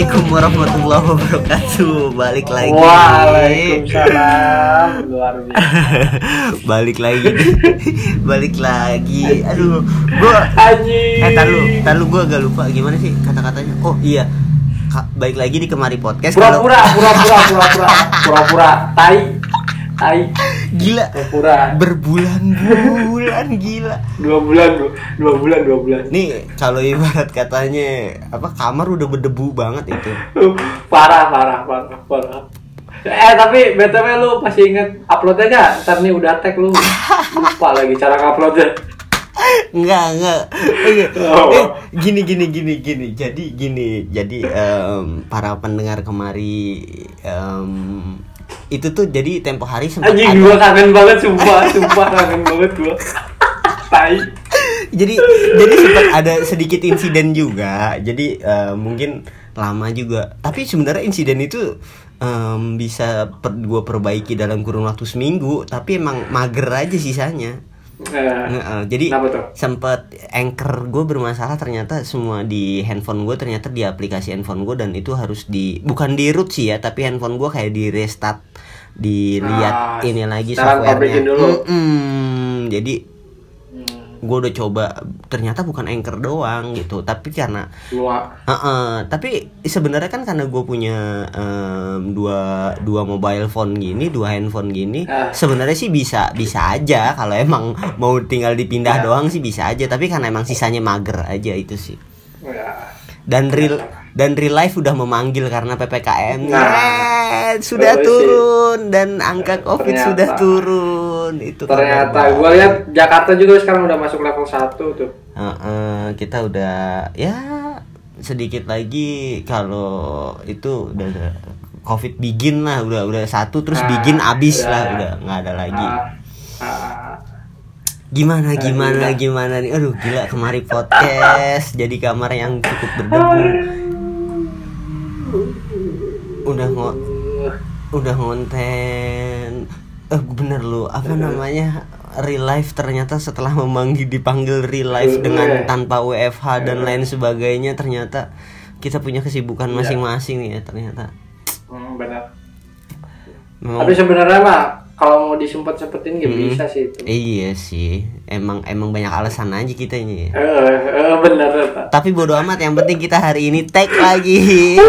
Assalamualaikum warahmatullahi wabarakatuh. Balik lagi. Waalaikumsalam. Luar biasa. Balik lagi. Balik lagi. Aduh, gua Anjing. eh talu, talu gua agak lupa gimana sih kata-katanya. Oh iya. Ka- Baik lagi di Kemari Podcast Pura-pura, pura-pura, pura-pura, pura-pura. Tai, tai, gila pura-pura. berbulan-bulan gila. Dua bulan, dua, dua bulan, dua bulan. Nih kalau ibarat katanya apa kamar udah berdebu banget itu. Parah, parah, parah, parah. Eh tapi btw lu masih inget uploadnya nggak? Ntar nih udah tag lu lupa lagi cara uploadnya. Enggak, enggak. Eh, Oh. eh, gini gini gini gini. Jadi gini, jadi em, para pendengar kemari em, itu tuh jadi tempo hari sempat Anjing gua kangen banget sumpah, sumpah kangen banget gua. Tai. jadi jadi sempat ada sedikit insiden juga. Jadi eh, mungkin lama juga. Tapi sebenarnya insiden itu em, bisa per, gue perbaiki dalam kurun waktu seminggu. Tapi emang mager aja sisanya. Eh, Nge- jadi sempet anchor gue bermasalah ternyata semua di handphone gue ternyata di aplikasi handphone gue dan itu harus di bukan di root sih ya tapi handphone gue kayak di restart dilihat Ah, ini lagi softwarenya dulu. Mm-mm. jadi hmm, gue udah coba ternyata bukan anchor doang gitu tapi karena gua Heeh, tapi sebenarnya kan karena gue punya em, dua dua mobile phone gini, dua handphone gini, Ah. sebenarnya sih bisa bisa aja kalau emang mau tinggal dipindah Ya. doang sih bisa aja. Tapi karena emang sisanya mager aja itu sih. ya. Dan real dan real life udah memanggil karena ppkm Nah. Sudah turun. Dan angka covid Ternyata. sudah turun. Itu Ternyata. gua lihat Jakarta juga sekarang udah masuk level 1 tuh. Heeh, kita udah ya sedikit lagi kalau itu udah covid begin lah udah udah satu terus Ah, begin abis udah. lah udah nggak ada lagi. Ah, ah, gimana gimana udah. gimana nih? Aduh gila kemari podcast. Jadi kamar yang cukup berdebu udah ngo udah ngonten. Eh bener lu apa namanya? Real life ternyata setelah memanggil dipanggil real life dengan tanpa WFH dan lain sebagainya ternyata kita punya kesibukan masing-masing nih ya ternyata. Hmm, benar. memang Tapi sebenarnya mah kalau mau disempet-sempetin nggak Hmm. bisa sih itu. iya sih emang emang banyak alasan aja kita ini. Ya. Eh, eh, benar Pak. tapi bodo amat yang penting kita hari ini tag lagi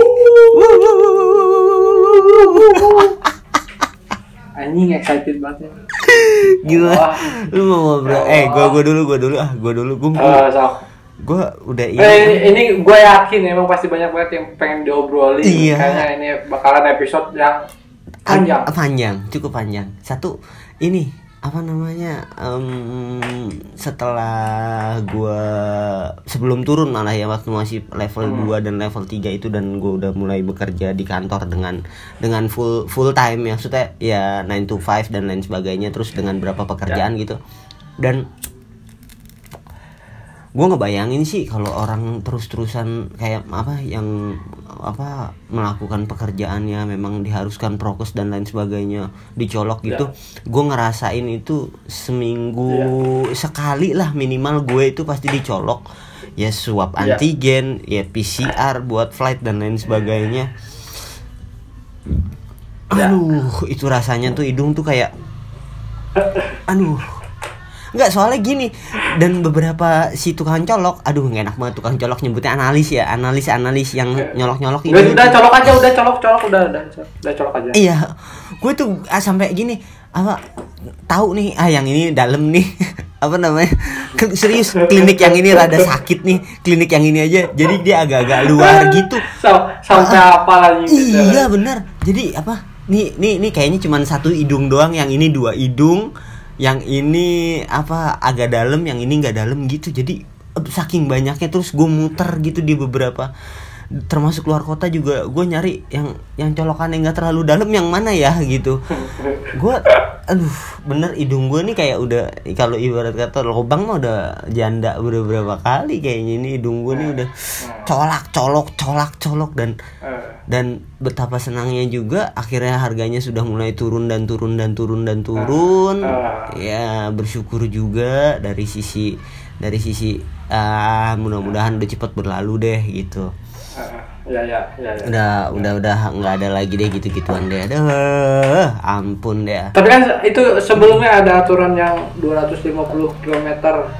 Anjing excited banget. ya. gila Wah. lu mau ngobrol eh gua gua dulu gua dulu ah gua dulu gua Eh, sok. gua udah ini Eh, ini, ini gue yakin emang pasti banyak banget yang pengen diobrolin. Iya. Kayaknya ini bakalan episode yang panjang. Ag- panjang cukup panjang satu ini apa namanya em, setelah gua sebelum turun malah ya waktu masih level 2 dan level 3 itu dan gua udah mulai bekerja di kantor dengan dengan full full time ya maksudnya ya 9 to 5 dan lain sebagainya terus dengan berapa pekerjaan gitu. Dan gue ngebayangin sih kalau orang terus-terusan kayak apa yang apa melakukan pekerjaannya memang diharuskan prokes dan lain sebagainya dicolok gitu. Gue ngerasain itu seminggu sekali lah minimal gue itu pasti dicolok. Ya swab Ya. antigen ya PCR buat flight dan lain sebagainya. Aduh itu rasanya tuh hidung tuh kayak aduh Enggak soalnya gini dan beberapa si tukang colok aduh nggak enak banget tukang colok nyebutnya analis ya analis analis yang nyolok nyolok Udah, udah colok aja, udah colok, colok, udah, udah, udah colok aja. iya gue tuh ah, sampai gini apa tahu nih ah yang ini dalam nih apa namanya Ke- serius klinik yang ini rada sakit nih klinik yang ini aja jadi dia agak-agak luar gitu Sam- sampai apa lagi? Iya benar. Jadi apa? Nih nih nih kayaknya cuma satu hidung doang, yang ini dua hidung, yang ini apa agak dalam, yang ini nggak dalam gitu. Jadi saking banyaknya terus gue muter gitu di beberapa termasuk luar kota juga gue nyari yang yang colokan yang nggak terlalu dalam yang mana ya gitu. Gue aduh bener hidung gue nih kayak udah kalau ibarat kata lubang mah udah janda beberapa kali kayaknya ini hidung gue nih udah colak colok colak colok dan dan betapa senangnya juga akhirnya harganya sudah mulai turun dan turun dan turun dan turun. Ya bersyukur juga dari sisi dari sisi ah mudah-mudahan udah cepat berlalu deh gitu Ya ya ya. ya. udah udah udah nggak ada lagi deh gitu gituan deh aduh ampun deh Tapi kan itu sebelumnya ada aturan yang 250 km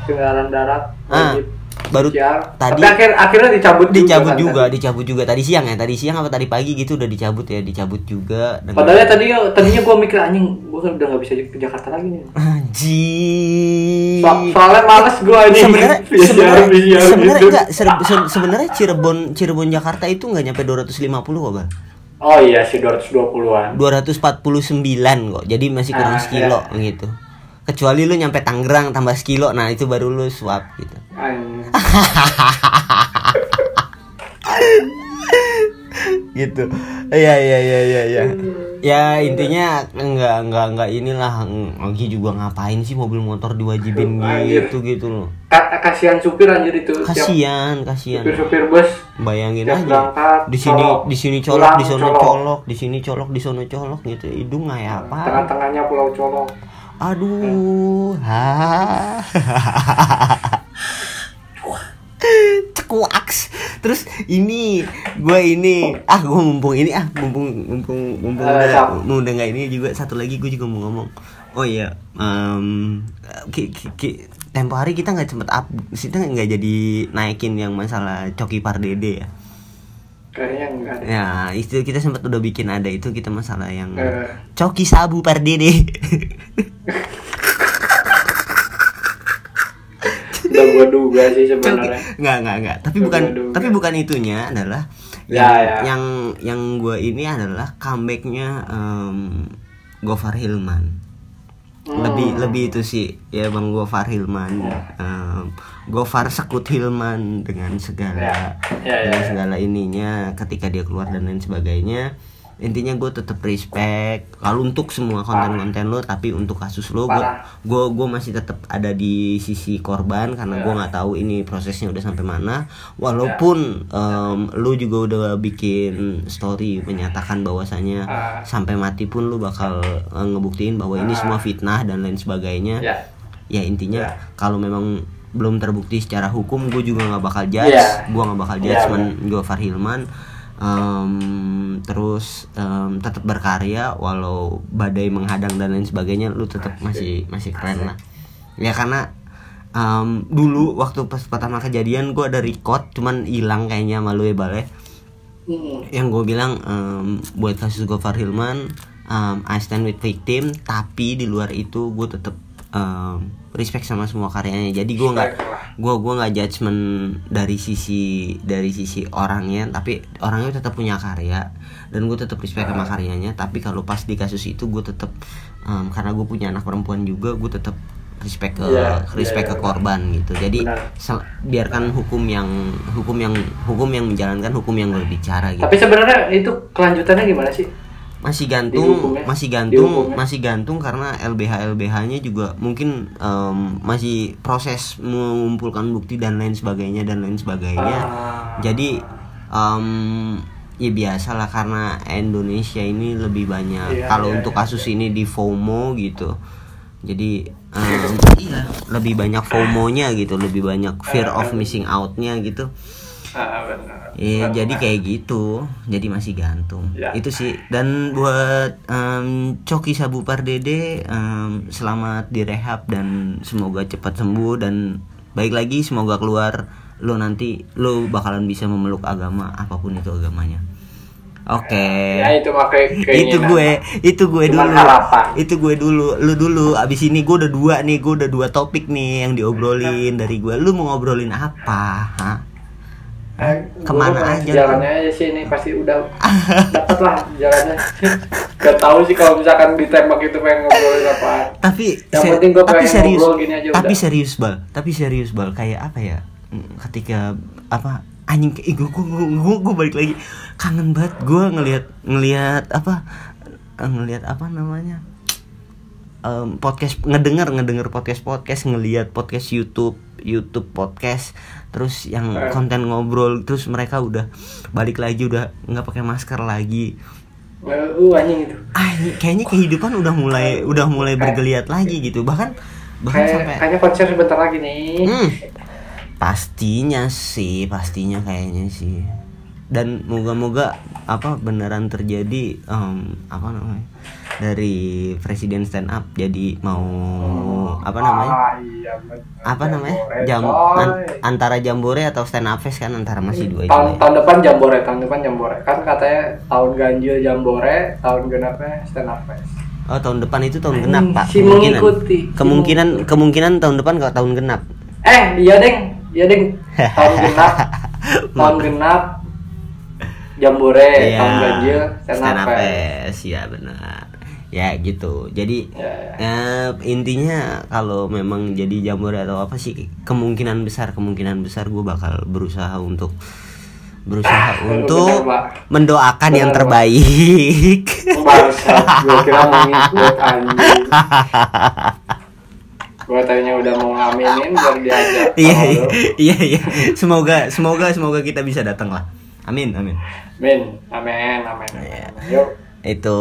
kendaraan darat ah wajib baru PCR. tadi Tapi akhir akhirnya dicabut dicabut kan, juga tadi. dicabut juga tadi siang ya tadi siang apa tadi pagi gitu udah dicabut ya dicabut juga Padahal tadi tadinya gua mikir anjing gua kan udah nggak bisa ke Jakarta lagi nih. Anjing. So- soalnya males gua anjing. sebenarnya PCR, sebenarnya PCR sebenarnya enggak se- se- sebenarnya Cirebon Cirebon Jakarta itu nggak nyampe 250 kok bang? Oh iya sih 220-an. 249 kok jadi masih kurang Ah, sekilo gitu. Kecuali lu nyampe Tangerang tambah sekilo nah itu baru lu swab gitu. Gitu. Iya iya iya iya. Iya ya intinya enggak enggak enggak inilah lagi juga ngapain sih mobil motor diwajibin Anjir. gitu gitu loh Ka- kasihan supir anjir itu. Kasihan kasihan supir-supir bus. bayangin aja berangkat, di sini colok. di sini colok di sono colok. colok di sini colok di sono colok gitu hidung kayak apa Tengah-tengahnya Pulau Colok. aduh ha cekuaks terus ini gue ini ah gue mumpung ini ah mumpung mumpung mumpung Eh, udah mau udah nggak ini juga satu lagi gue juga mau ngomong. Oh iya em, ki, ki, ki- tempo hari kita nggak sempet up kita nggak jadi naikin yang masalah coki pardede ya? Kayaknya enggak ya itu kita sempat udah bikin ada itu kita masalah yang Eh. coki sabu pardede Udah gua duga sih sebenarnya. nggak nggak nggak. Tapi Coba bukan tapi bukan itunya adalah Ya, yang ya. yang yang gue ini adalah comebacknya em, Gofar Hilman. Hmm. lebih lebih itu sih. Ya bang Gofar Hilman. Em, Gofar sekut Hilman dengan segala Ya, ya, ya, dengan ya. segala ininya ketika dia keluar dan lain sebagainya intinya gue tetap respect kalau untuk semua konten-konten lo tapi untuk kasus lo gue gue gue masih tetap ada di sisi korban karena gue Ya. nggak tahu ini prosesnya udah sampai mana walaupun em, lu juga udah bikin story menyatakan bahwasanya Ah. sampai mati pun lu bakal eh, ngebuktiin bahwa ini Ah. semua fitnah dan lain sebagainya Ya. ya intinya Ya. kalau memang belum terbukti secara hukum gue juga nggak bakal judge gue nggak bakal Ya, judgement Gofar Hilman Em, terus em, tetap berkarya walau badai menghadang dan lain sebagainya lu tetap masih masih keren lah. Ya karena em, dulu waktu pas pertama kejadian gue ada record cuman hilang kayaknya malu ya balik Hmm. yang gue bilang em, buat kasus Gofar Hilman em, I stand with victim tapi di luar itu gue tetap em, respect sama semua karyanya. Jadi gue nggak gue gue nggak judgement dari sisi dari sisi orangnya tapi orangnya tetap punya karya dan gue tetap respect sama karyanya. Tapi kalau pas di kasus itu gue tetap em, karena gue punya anak perempuan juga gue tetap respect ke Iya, respect iya, ke iya. korban gitu. Jadi sel- biarkan hukum yang hukum yang hukum yang menjalankan hukum yang berbicara gitu. Tapi sebenarnya itu kelanjutannya gimana sih? Masih gantung Dihukumnya? masih gantung Dihukumnya? masih gantung karena LBH LBH-nya juga mungkin em, masih proses mengumpulkan bukti dan lain sebagainya dan lain sebagainya Ah. jadi em, ya biasalah karena Indonesia ini lebih banyak Iya, kalau iya, untuk iya, kasus ini di FOMO gitu jadi em, iya lebih banyak FOMO-nya gitu lebih banyak fear of missing out-nya gitu Ah, benar. Iya, Benar. jadi kayak gitu. Jadi masih gantung. Ya. Itu sih. Dan buat em, Coki Sabu Pardede em, selamat direhab dan semoga cepat sembuh dan baik lagi semoga keluar lo nanti lo bakalan bisa memeluk agama apa pun itu agamanya. Oke. Ya itu pakai itu gue, itu gue Cuman dulu. harapan. Itu gue dulu, lu dulu. Abis ini gue udah dua nih, gue udah dua topik nih yang diobrolin dari gue. Lu mau ngobrolin apa? Hah? Eh, Ke mana aja Jalannya aja sih ini pasti udah dapet lah jalannya. Gak tahu sih kalau misalkan ditembak itu pengen ngobrolin apa. tapi Yang penting gua tapi pengen serius ngobrol gini aja tapi udah. serius bal tapi serius bal kayak apa ya Mm, ketika apa anjing gue gue gue gue balik lagi kangen banget gue ngelihat ngelihat apa eh, ngelihat apa namanya Em, podcast ngedenger ngedenger podcast podcast ngelihat podcast YouTube YouTube podcast terus yang konten ngobrol terus mereka udah balik lagi udah nggak pakai masker lagi. Uh, anjing itu. ah ini- kayaknya kehidupan udah mulai udah mulai bergeliat lagi gitu. Bahkan bahkan Kayak sampai kayaknya konser sebentar lagi nih. Hmm, pastinya sih pastinya kayaknya sih. Dan moga-moga apa beneran terjadi em, apa namanya dari presiden stand up jadi mau apa namanya? Ah, iya, bener. apa namanya? Jam an- antara jambore atau stand up fest kan antara masih dua itu tahun, ya. tahun depan jambore tahun depan jambore. Kan katanya tahun ganjil jambore tahun genapnya stand up fest. Oh tahun depan itu tahun Hmm, genap pak. si kemungkinan. mengikuti, si kemungkinan kemungkinan tahun depan kalau tahun genap. Eh iya deng. Iya deng. Tahun genap. Tahun genap jambore Iya, tahun ganjil stand, up fest. fest. Ya benar ya gitu jadi Ya, ya. eh, intinya kalau memang jadi jambore atau apa sih kemungkinan besar kemungkinan besar gue bakal berusaha untuk berusaha untuk Bener, Pak. mendoakan yang Bener, Pak. terbaik gue tadinya udah mau ngaminin biar diajak. iya iya, iya iya semoga semoga semoga kita bisa datang lah amin amin Min, amin, amin. Iya. amin. Yuk. Itu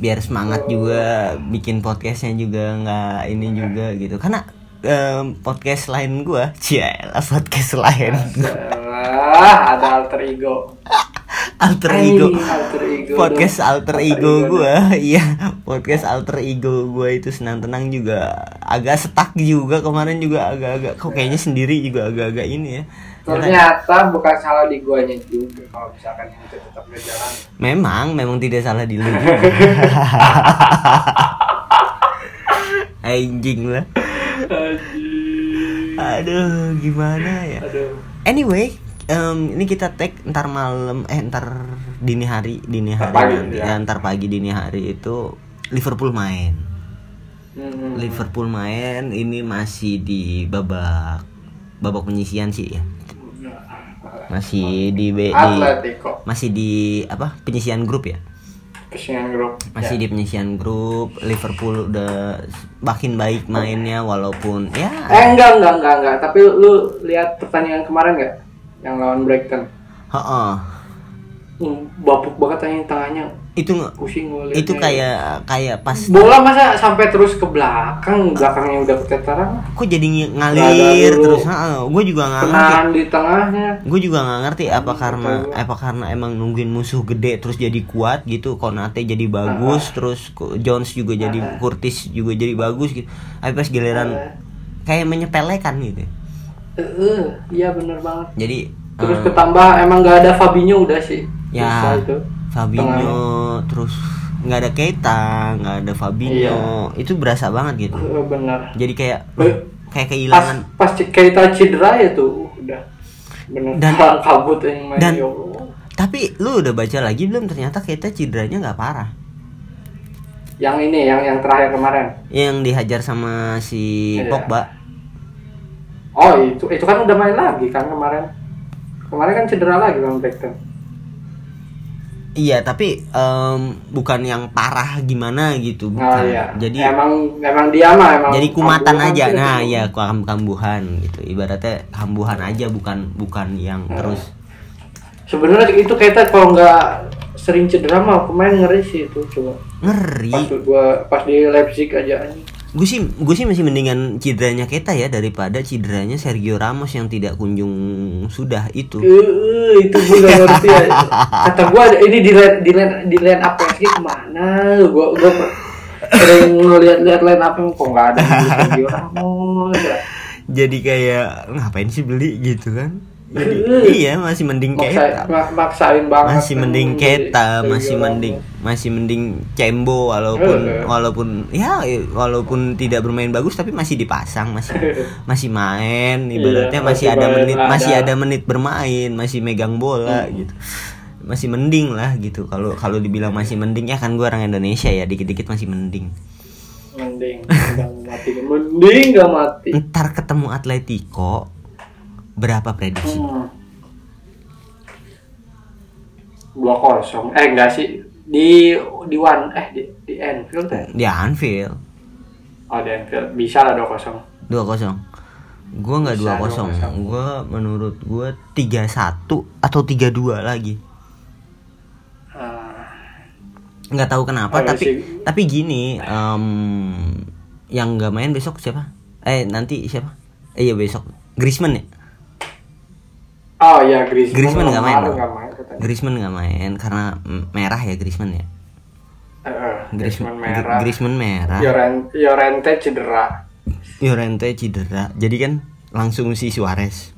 biar semangat juga bikin podcastnya juga nggak ini juga gitu. Karena em, podcast lain gua cia podcast lain. Salah, ada alter ego. alter ego. alter ego podcast dong. alter ego gua. iya podcast alter ego gua itu senang tenang juga. Agak stuck juga kemarin juga agak-agak kok kayaknya sendiri juga agak-agak ini ya Ternyata bukan salah di guanya juga kalau misalkan itu tetap gak jalan. Memang, memang tidak salah di lu. Anjing lah. Anjing. Aduh, gimana ya? Aduh. Anyway, em, ini kita tag ntar malam, eh ntar dini hari, dini hari pagi, nanti, ya. ya, ntar pagi dini hari itu Liverpool main. Hmm. Liverpool main ini masih di babak babak penyisian sih ya. Masih di, B- di Atletico. masih di apa penyisian grup ya? Pesingan grup. masih Ya. di penyisian grup Liverpool udah makin baik mainnya walaupun ya Eh enggak enggak enggak enggak. Tapi lu lihat pertandingan kemarin nggak? Yang lawan Brighton. heeh. Hmm, bapuk banget anjing tangannya. Itu Pusing itu kayak kayak pas bola masa sampai terus ke belakang, belakangnya udah ketetaran. kok jadi ng- ngalir terus? Gue juga nggak ngerti. Di tengahnya. gue juga nggak ngerti apa karena apa karena emang nungguin musuh gede terus jadi kuat gitu Konate jadi bagus terus Jones juga jadi Curtis juga jadi bagus gitu. Tapi pas giliran kayak menyepelekan gitu. Iya bener banget. jadi Terus eh, ketambah emang nggak ada Fabinho udah sih. ya. Itu. Fabinho terus nggak ada Keita nggak ada Fabinho itu berasa banget gitu Eh, bener. jadi kayak Eh, kayak Pas kehilangan pas Keita cedera ya tuh udah bener Dan- kabut yang main dan- ya tapi lu udah baca lagi belum ternyata Keita cederanya nggak parah Yang ini yang yang terakhir kemarin. yang dihajar sama si Iya. Pogba Oh itu itu kan udah main lagi kan kemarin. Kemarin kan cedera lagi sama Brighton. Iya tapi em, bukan yang parah gimana gitu Oh bukan iya. jadi emang emang dia mah emang. jadi kumatan aja sih. nah ya kam kambuhan gitu ibaratnya kambuhan aja bukan bukan yang Nah. terus Sebenarnya itu kita kalau nggak sering cedera mah pemain ngeri sih itu coba. ngeri Pas gua pas di Leipzig aja anjing. Gue sih gue sih masih mendingan cederanya Keta ya daripada cederanya Sergio Ramos yang tidak kunjung sudah itu Eh, itu gue gak ngerti ya. Kata gue ini di line di line di line up PSG ke mana? Gue gue sering ngeliat-lihat line up kok nggak ada Sergio Ramos. ya. jadi kayak ngapain sih beli gitu kan jadi, iya masih mending Maksa, Keta mak- maksain banget. masih kan mending Keta masih mending masih mending Cembo walaupun Eh. walaupun ya walaupun tidak bermain bagus tapi masih dipasang masih masih main ibaratnya Iya, masih masih ada menit masih ada. ada menit bermain masih megang bola gitu masih mending lah gitu kalau kalau dibilang masih mending ya kan gua orang Indonesia ya dikit-dikit masih mending Mending nggak mati. Mending gak mati. ntar ketemu Atletico berapa prediksi Hmm. Dua kosong. Eh enggak sih. Di di one eh di di Anfield ya. di Anfield Oh di Anfield bisa lah dua kosong. dua kosong gua nggak dua kosong 2-0. gua menurut gua tiga satu atau tiga dua lagi Ah, nggak tahu kenapa Oh, tapi sih. tapi gini em, yang nggak main besok siapa eh nanti siapa eh iya besok Griezmann ya Oh iya Griezmann. Griezmann nggak main, nggak main katanya. Griezmann nggak main karena merah ya Griezmann ya. Eh, Griezmann Griezmann merah. Griezmann merah. Llorente cedera. Llorente cedera. Jadi kan langsung si Suarez.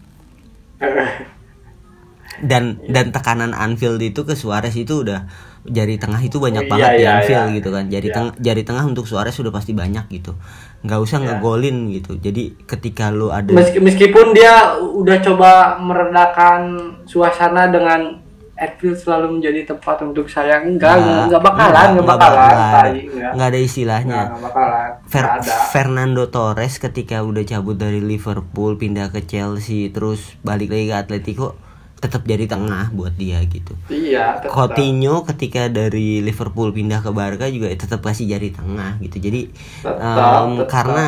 Dan dan tekanan Anfield itu ke Suarez itu udah jari tengah itu banyak Iya, banget di iya, Anfield iya. gitu kan. Jari Iya. tengah jari tengah untuk Suarez sudah pasti banyak gitu. nggak usah Iya. ngegolin gitu. Jadi ketika lu ada Meski- meskipun dia udah coba meredakan suasana dengan Anfield selalu menjadi tempat untuk saya enggak Nggak, enggak bakalan enggak nggak bakalan nggak ada- tai, enggak. nggak ada istilahnya. Enggak, enggak bakalan Fer- ada Fernando Torres ketika udah cabut dari Liverpool pindah ke Chelsea terus balik lagi ke Atletico tetap jadi tengah buat dia gitu. iya tetap. Coutinho ketika dari Liverpool pindah ke Barca juga tetap kasih jari tengah gitu. Jadi Tetap, em, tetap. karena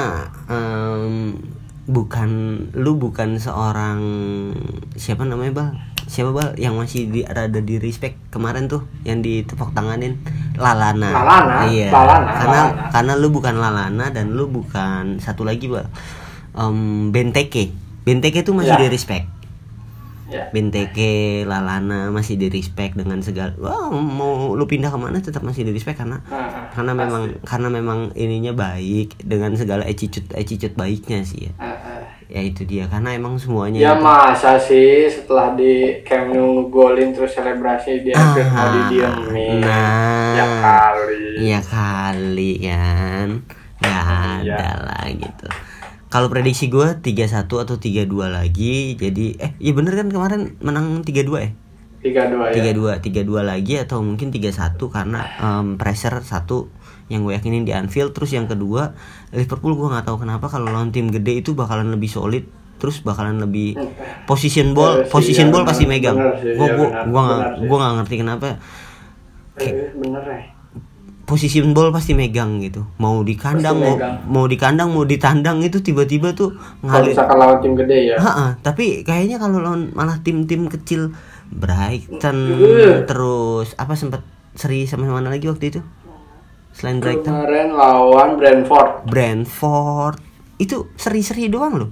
em, bukan lu bukan seorang siapa namanya bal siapa bal yang masih di rada di respect kemarin tuh yang ditepuk tanganin Lalana. Lalana, Iya. Lalana, karena Lalana. karena lu bukan Lalana dan lu bukan satu lagi bal em, Benteke. Benteke tuh masih Ya. di respect. Ya. Benteke, Lalana masih di respect dengan segala. Wah, mau lu pindah ke mana tetap masih di respect karena Nah, karena pasti. memang karena memang ininya baik dengan segala attitude attitude baiknya sih ya. Eh, eh. Ya itu dia karena emang semuanya Ya itu- masa sih setelah di Camp Nou golin terus selebrasi dia Ah, mau didiemin. nah. ya kali. Iya kali kan. Nggak Iya. ada lah gitu. Kalau prediksi gue 3-1 atau 3-2 lagi. Jadi eh iya bener kan kemarin menang 3-2 ya? Tiga dua ya. tiga dua tiga dua lagi atau mungkin tiga satu karena em, pressure satu yang gue yakinin di Anfield terus yang kedua Liverpool gue nggak tahu kenapa kalau lawan tim gede itu bakalan lebih solid terus bakalan lebih position ball sih, position iya, ball pasti megang gue gue gue nggak gue ngerti kenapa Eh, bener ya. Position ball pasti megang gitu mau di kandang mau mau di kandang mau di tandang itu tiba-tiba tuh Kalau ngalir misalkan lawan tim gede ya. Ha-ha, tapi kayaknya kalau lawan malah tim-tim kecil Brighton Uh. terus apa sempat seri sama mana lagi waktu itu? Selain Brighton, Kemarin lawan Brentford. Brentford itu seri-seri doang loh.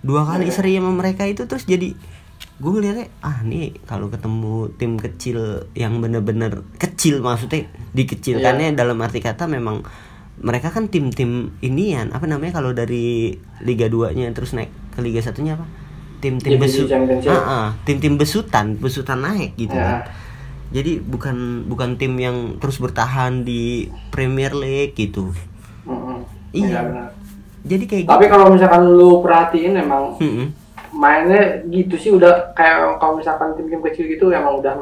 Dua kali Iya. seri sama mereka itu terus jadi gue ngeliatnya ah nih kalau ketemu tim kecil yang bener-bener kecil maksudnya dikecilkannya Iya. dalam arti kata memang mereka kan tim-tim inian apa namanya kalau dari Liga 2 nya terus naik ke Liga satunya apa tim-tim Divisi besu Championship. Ah, ah, tim-tim besutan besutan naik gitu Ya. kan jadi bukan bukan tim yang terus bertahan di Premier League gitu Mm-mm. Iya. benar. jadi kayak Tapi kalau misalkan lu perhatiin emang gitu Mm-mm. Mainnya gitu sih udah kayak kalau misalkan tim-tim kecil gitu emang udah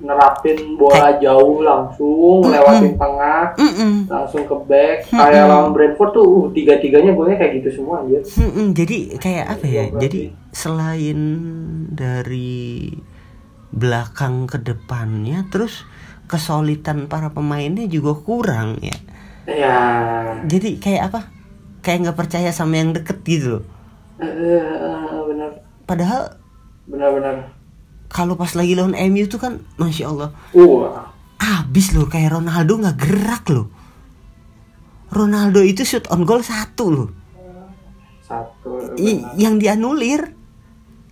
nerapin bola jauh langsung lewatin tengah Mm-mm. langsung ke back kayak lawan Brentford tuh uh, tiga-tiganya golnya kayak gitu semua aja Mm-mm, jadi kayak apa ya? Berarti- Jadi selain dari belakang ke depannya, terus kesulitan para pemainnya juga kurang ya. ya Jadi kayak apa? Kayak nggak percaya sama yang deket gitu loh. Padahal benar-benar. kalau pas lagi lawan MU tuh kan, masya Allah, uh abis loh kayak Ronaldo nggak gerak loh. Ronaldo itu shoot on goal satu loh, satu I- yang dianulir.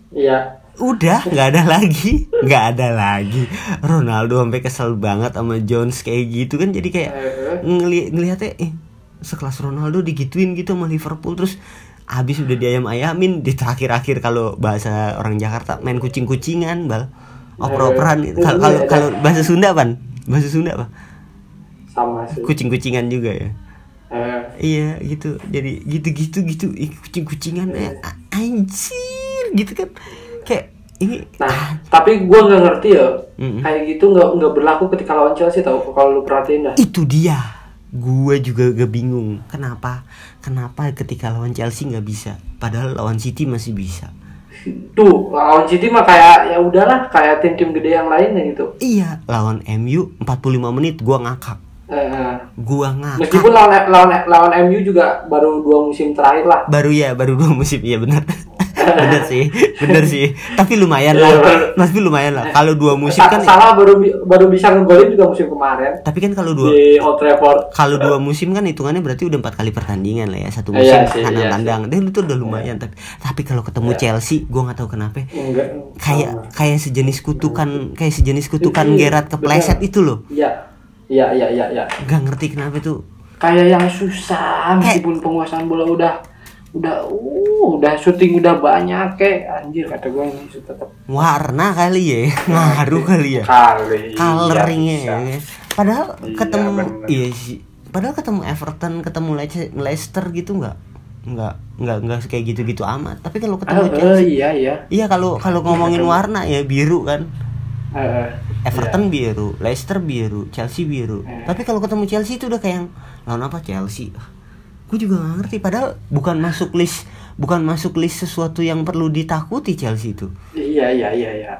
iya. Udah nggak ada lagi. Nggak ada lagi. Ronaldo sampai kesel banget sama Jones kayak gitu kan jadi kayak Eh, ngeli ngelihatnya eh sekelas Ronaldo digituin gitu sama Liverpool. Terus habis udah diayam-ayamin di terakhir-akhir kalau bahasa orang Jakarta main kucing-kucingan bal. Oper-operan. Gitu. kalau kalau kalau bahasa Sunda pan bahasa Sunda apa? Sama sih. Kucing-kucingan juga ya? Eh, iya gitu. Jadi gitu-gitu gitu. Kucing-kucingan eh, anjir gitu kan. Kayak ini Nah, tapi gue nggak ngerti ya, Mm-mm. kayak gitu nggak nggak berlaku ketika lawan Chelsea tau kalau lu perhatiin dah. itu dia. Gue juga gak bingung kenapa kenapa ketika lawan Chelsea nggak bisa? Padahal lawan City masih bisa. Tuh, lawan City mah kayak ya udahlah kayak tim-tim gede yang lainnya gitu. iya lawan MU 45 menit gue ngakak. Eh, gue ngakak. Meskipun lawan lawan lawan MU juga baru dua musim terakhir lah. baru ya baru dua musim iya benar bener sih bener sih. Tapi lumayan lah. Tapi lumayan lah. Kalau dua musim Sa- kan salah baru bi- baru bisa ngegolin juga musim kemarin. Tapi kan kalau dua di Old Trafford. kalau dua musim kan hitungannya berarti udah empat kali pertandingan lah ya. Satu Iya musim sih, kandang iya tandang. dan itu udah lumayan tapi tapi kalau ketemu Iya. Chelsea gue nggak tahu kenapa. Enggak. Kayak kayak sejenis kutukan kayak sejenis kutukan Iya, Gerard kepleset itu loh. Iya. Iya iya iya iya. Nggak ngerti kenapa tuh. Kayak yang susah meskipun penguasaan bola udah udah uh udah syuting udah banyak kayak anjir kata gue ini tetap warna kali ya ngaruh kali ya kali coloringnya iya, ya. padahal Iya, ketemu bener. iya sih padahal ketemu Everton ketemu Leice- Leicester gitu nggak nggak nggak nggak kayak gitu-gitu amat tapi kalau ketemu Ah, Chelsea iya iya iya kalau kalau ngomongin ketemu. warna ya biru kan eh, Everton biru, Leicester biru, Chelsea biru. Eh. Tapi kalau ketemu Chelsea itu udah kayak yang lawan apa Chelsea? Gue juga gak ngerti. Padahal bukan masuk list, bukan masuk list sesuatu yang perlu ditakuti Chelsea itu. iya iya iya iya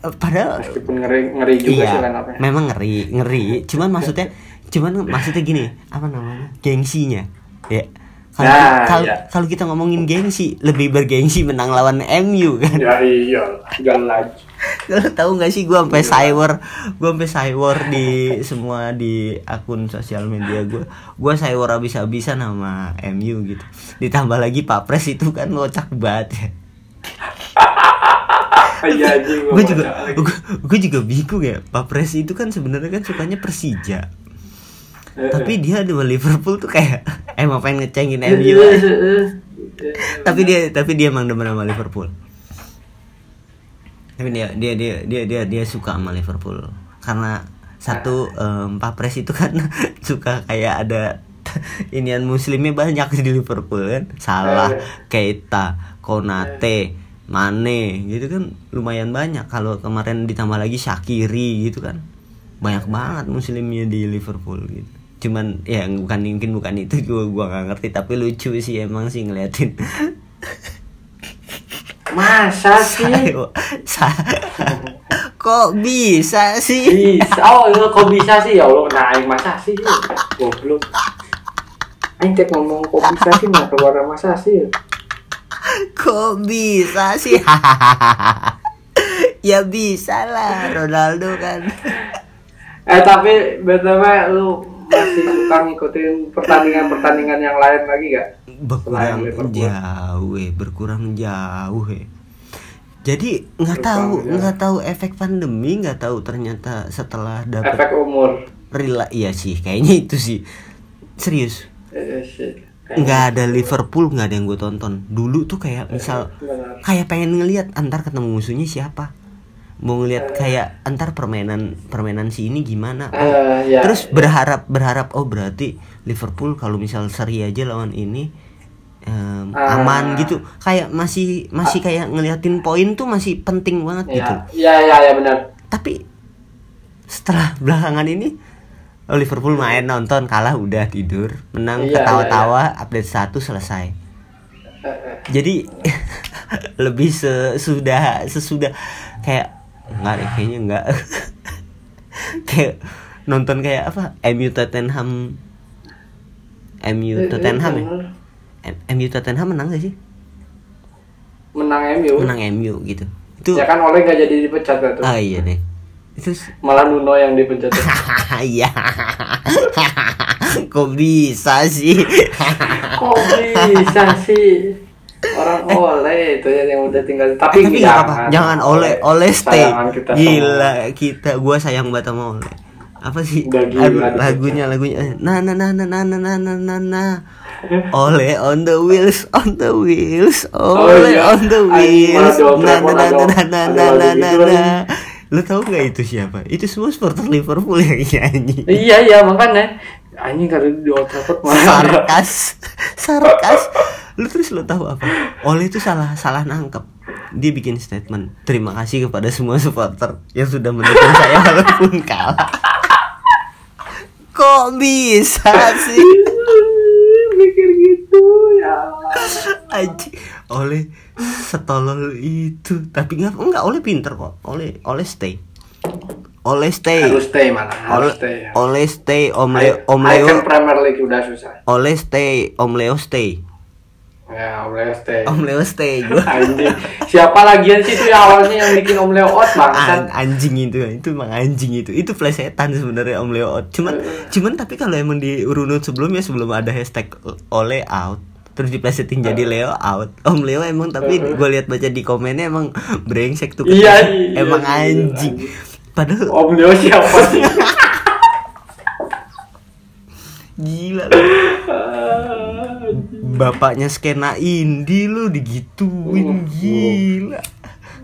Eh, Padahal meskipun ngeri ngeri juga sih iya, line up-nya. memang ngeri, ngeri. Cuman maksudnya, cuman maksudnya gini, apa namanya? Gengsinya, ya. Kalau Nah, kalau iya. kalau kita ngomongin gengsi, lebih bergengsi menang lawan MU kan. ya iya jelas Lo tahu nggak sih gue sampai cywar, gue sampai cywar di semua di akun sosial media gue, gue cywar habis-habisan sama MU gitu. Ditambah lagi Pak Pres itu kan ngocak banget ya. iya Gue juga, gue juga bingung ya. Pak Pres itu kan sebenarnya kan sukanya Persija, Eh, tapi dia sama Liverpool tuh kayak emang pengen ngecengin MU. aja. tapi dia tapi dia emang demen sama Liverpool tapi dia dia dia dia dia dia suka sama Liverpool. Karena satu em, Pak Pres itu kan suka kayak ada inian muslimnya banyak di Liverpool kan. Salah Keita Konate Mane gitu kan lumayan banyak. Kalau kemarin ditambah lagi Shakiri gitu kan. Banyak banget muslimnya di Liverpool gitu. Cuman ya bukan mungkin bukan itu gua gua nggak ngerti. Tapi lucu sih emang sih ngeliatin masa sih? Sa- kok bisa sih? Bisa. Oh itu kok bisa sih? Ya Allah nah aing masa sih? Goblok. Aing tiap ngomong kok bisa sih nggak keluar masa sih? Kok bisa sih? Ya bisa lah Ronaldo kan. Eh tapi btw lu masih suka ngikutin pertandingan-pertandingan yang lain lagi gak? berkurang jauh eh berkurang jauh eh jadi nggak tahu nggak tahu efek pandemi nggak tahu ternyata setelah dapat Efek umur. rela iya sih kayaknya itu sih serius sih. nggak ada Liverpool nggak ada yang gue tonton dulu tuh kayak misal Benar. kayak pengen ngelihat antar ketemu musuhnya siapa mau ngelihat kayak antar permainan permainan si ini gimana? Oh, ya, terus berharap berharap oh berarti Liverpool kalau misal seri aja lawan ini em, Ah. aman gitu. Kayak masih masih kayak ngeliatin poin tuh masih penting banget gitu. Ya, ya, ya, ya benar. tapi setelah belakangan ini oh, Liverpool main nonton kalah udah tidur menang Iya, ketawa-tawa update satu selesai. Eh, eh. jadi lebih sesudah sesudah kayak enggak deh kayaknya enggak kayak nonton kayak apa? MU Tottenham. MU Eh, Tottenham ya? MU Tottenham menang gak sih? Menang MU. menang MU gitu. Itu Ya kan oleh gak jadi dipecat tuh. ah iya deh. Itu Malah Nuno yang dipecat. iya. Kok bisa sih? Kok bisa sih? Orang oleh itu ya yang udah tinggal. Tapi, tapi nggak apa? Jangan oleh oleh stay. kita gila semua. kita gua sayang banget sama oleh. Apa sih? Aduh, dipecat. lagunya lagunya. Nah nah nah nah nah nah nah nah nah nah oleh on the wheels on the wheels. Oh, oleh iya. on the wheels. nah nah ada nah nah lagu nah gitu, nah lu tahu nggak itu siapa? Itu semua supporter Liverpool yang nyanyi. Iya iya makanya anjing kalau di Old Trafford malah sarkas. Sarkas. Lu terus lu tahu apa? Oleh itu salah salah nangkep. Dia bikin statement terima kasih kepada semua supporter yang sudah mendukung saya walaupun kalah. Kok bisa sih? Mikir gitu ya. Aji, oleh setolol itu. Tapi nggak nggak oleh pinter kok. Oleh oleh stay oleh stay Harus stay mana? Harus stay. ya. oleh stay om Leo Icon om Leo Premier League udah susah. oleh stay om Leo stay Ya, Om Leo stay. Om Leo stay gue Anjing. Siapa lagian sih itu yang awalnya yang bikin Om Leo out bangsat. An- anjing itu itu emang anjing itu itu plesetan sebenarnya Om Leo out cuman cuman tapi kalau emang di runut sebelumnya sebelum ada hashtag Ole out terus diplesetin jadi Leo out Om Leo emang tapi gue lihat baca di komennya emang brengsek tuh Iya, iya, emang iya, anjing padahal Om Leo siapa sih? gila lu. bapaknya skena indie lu digituin gila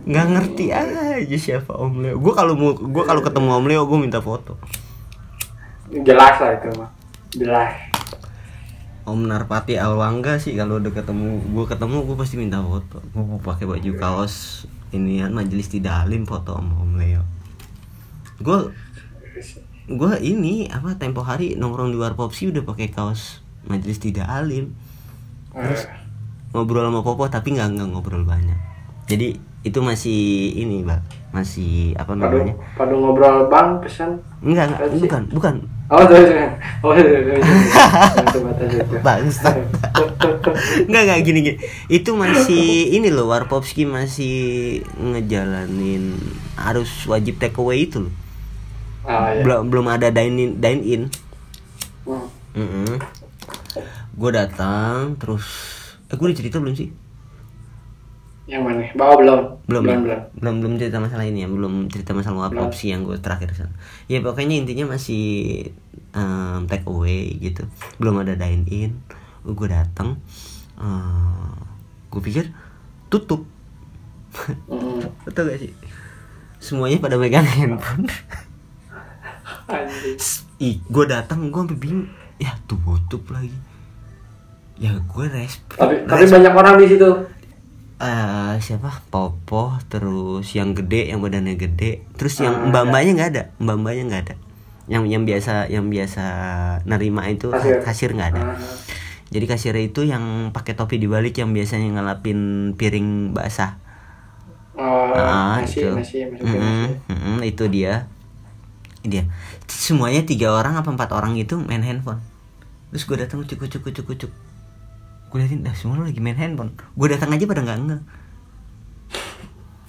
nggak ngerti aja siapa Om Leo gue kalau mau gue kalau ketemu Om Leo gue minta foto Jelas lah itu mah. Jelas. Om Narpati Alwangga sih kalau udah ketemu gue ketemu gue pasti minta foto gue mau pakai baju kaos inian majelis tidak alim foto sama Om Leo gue gue ini apa tempo hari nongkrong di warpopsi udah pakai kaos majelis tidak alim Eh, ngobrol sama Popo tapi nggak nggak ngobrol banyak jadi itu masih ini bang masih apa Padu, namanya padu ngobrol bang pesan. enggak enggak bukan bukan Oh, tuh, tuh. Oh, batas itu. Bangsat. Enggak enggak gini gini. Itu masih ini loh Warpopski masih ngejalanin harus wajib take away itu loh. Ah, ya. Belum belum ada dine in dine in. Hmm. Gue datang terus eh gue udah cerita belum sih? Yang mana? Bawa belum? Belum belum. ya? belum. belum belum cerita masalah ini ya belum cerita masalah warpopsi yang gue terakhir sana. Ya pokoknya intinya masih em, take away gitu. Belum ada dine in. Gue datang gue pikir tutup. Hmm. Betul gak sih? Semuanya pada megang handphone. Ih, gue datang gue sampai bingung. Ya tutup lagi. Ya gue respect. Tapi tapi banyak orang di situ. Eh, siapa? Popo, terus yang gede, yang badannya gede, terus Ah, yang mbak-mbaknya nggak ada, mbak-mbaknya nggak ada. Yang yang biasa yang biasa nerima itu Kasir. kasir nggak ada. Ah. Jadi kasirnya itu yang pakai topi dibalik yang biasanya ngelapin piring basah. Oh, Ah, nasi, itu. nasi, masukin Mm-mm, nasi. mm-mm, itu dia. Dia. Semuanya tiga orang apa empat orang itu main handphone. Terus gue datang cukup cukup cukup cukup. Gue liatin dah semua lagi main handphone. Gue datang aja pada nggak nggak.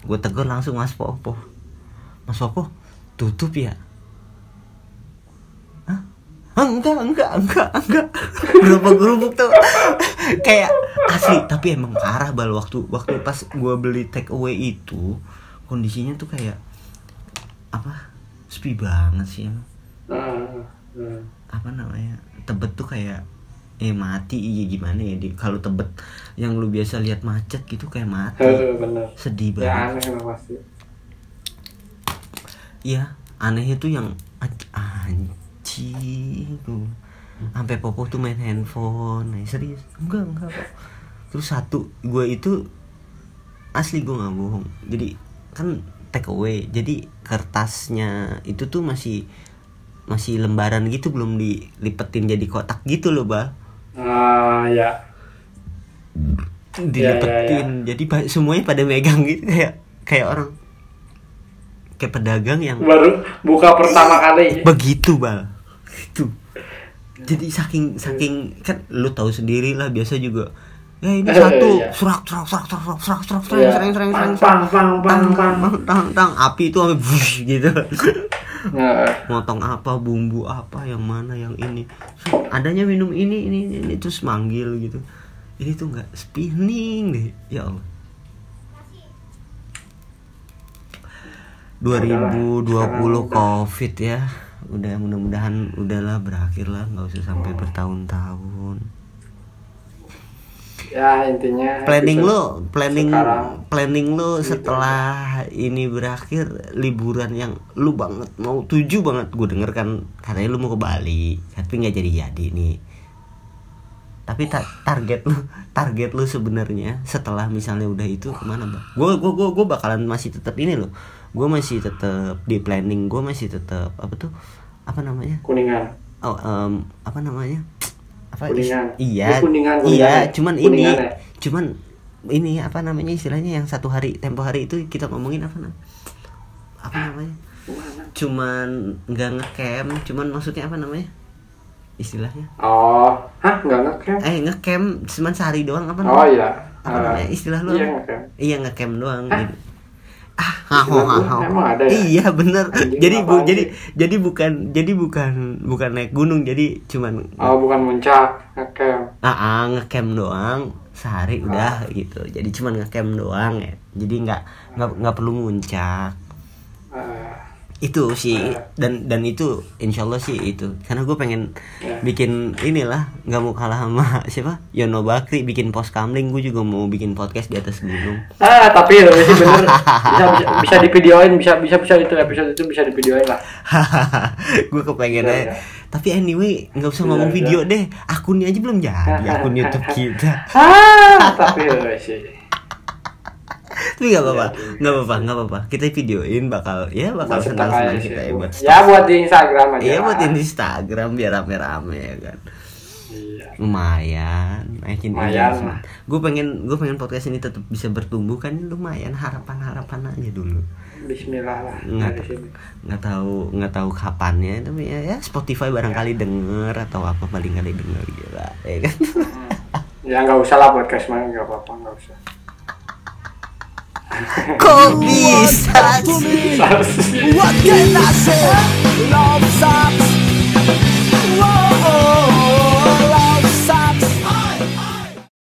Gue tegur langsung Mas Popo. Mas Popo, tutup ya. Hah? Ah, enggak, enggak, enggak, enggak. Gerubuk-gerubuk tuh. Kayak asli, tapi emang parah bal waktu waktu pas gua beli take away itu kondisinya tuh kayak apa? Sepi banget sih emang. Ah, ah. Apa namanya? Tebet tuh kayak eh mati iya gimana ya di kalau tebet yang lu biasa lihat macet gitu kayak mati Eh, bener. sedih Ya banget aneh emang pasti. Iya, aneh itu yang anjing tuh. Sampai Popo tuh main handphone. Nah, serius. Enggak, enggak kok. Terus satu, gue itu asli gue nggak bohong. Jadi kan take away. Jadi kertasnya itu tuh masih masih lembaran gitu belum dilipetin jadi kotak gitu loh, Bal. Ah, ya. Dilipetin. Jadi pa- semuanya pada megang gitu kayak kayak orang kayak pedagang yang Baru buka pertama kali. begitu bal itu jadi saking saking kan lu tahu sendiri lah biasa juga ya ini satu. serak serak serak serak serak serak serak serak serak serak serak serak serak serak serak serak serak serak api itu sampai bush gitu. Yeah. motong apa bumbu apa yang mana yang ini. Adanya minum ini ini ini, ini terus manggil gitu. Ini tuh nggak spinning deh. Ya Allah. 2020 covid ya. Udah mudah-mudahan udahlah berakhir lah nggak usah sampai bertahun-tahun ya intinya planning episode lo planning sekarang. planning lo setelah ini berakhir liburan yang lu banget mau tuju banget gue denger kan katanya lu mau ke Bali tapi nggak jadi jadi nih. Tapi ta- target lu target lu sebenarnya setelah misalnya udah itu ke mana bang gue gue gue gue bakalan masih tetap ini loh. Gue masih tetap di planning gue masih tetap apa tuh? Apa namanya? Kuningan. Oh em, apa namanya apa Kuningan. iya Ini kuningan, iya kuningan ya? cuman Kuningan ini ya? cuman ini apa namanya istilahnya yang satu hari tempo hari itu kita ngomongin apa namanya apa namanya cuman nggak ngecamp cuman maksudnya apa namanya istilahnya oh Hah, nggak ngecamp? eh ngecamp cuman sehari doang apa Oh namanya? iya. apa Eh, namanya istilah lu Iya ngecamp. iya ngecamp doang Hah? gitu. Ah emang ada ya? iya bener. Anjing, jadi bu jadi jadi bukan jadi bukan bukan naik gunung jadi cuman Oh bukan muncak, ngecamp. ah ah, ngecamp doang sehari udah gitu. Jadi cuman ngecamp doang ya. Jadi nggak nggak nggak perlu muncak. Eh, itu sih Eh. dan dan itu insya Allah sih itu karena gue pengen Ya. bikin inilah nggak mau kalah sama siapa Yono Bakri bikin pos kamling gue juga mau bikin podcast di atas gunung Ah tapi ya sih bener bisa, bisa bisa di videoin bisa bisa bisa itu episode itu bisa di videoin lah. gue kepengen Ya, aja ya. tapi anyway nggak usah Ya, ngomong video deh akunnya aja belum jadi akun YouTube kita Ah tapi ya sih. Tapi nggak apa-apa. Ya, ya. nggak apa-apa nggak apa-apa. Kita videoin bakal ya bakal senang senang kita ya buat Ya buat di Instagram aja. Iya buat di Instagram biar rame-rame ya kan. Iya. lumayan naikin Lumayan gue pengen gue pengen podcast ini tetap bisa bertumbuh kan lumayan harapan harapan aja dulu. Bismillah lah nggak nggak tahu nggak tahu kapannya tapi ya, ya Spotify barangkali denger atau apa paling kali denger gitu lah ya kan. Hmm. Ya nggak usah lah podcast mah nggak apa-apa nggak usah. comisas. What can I say? Love sucks. Whoa.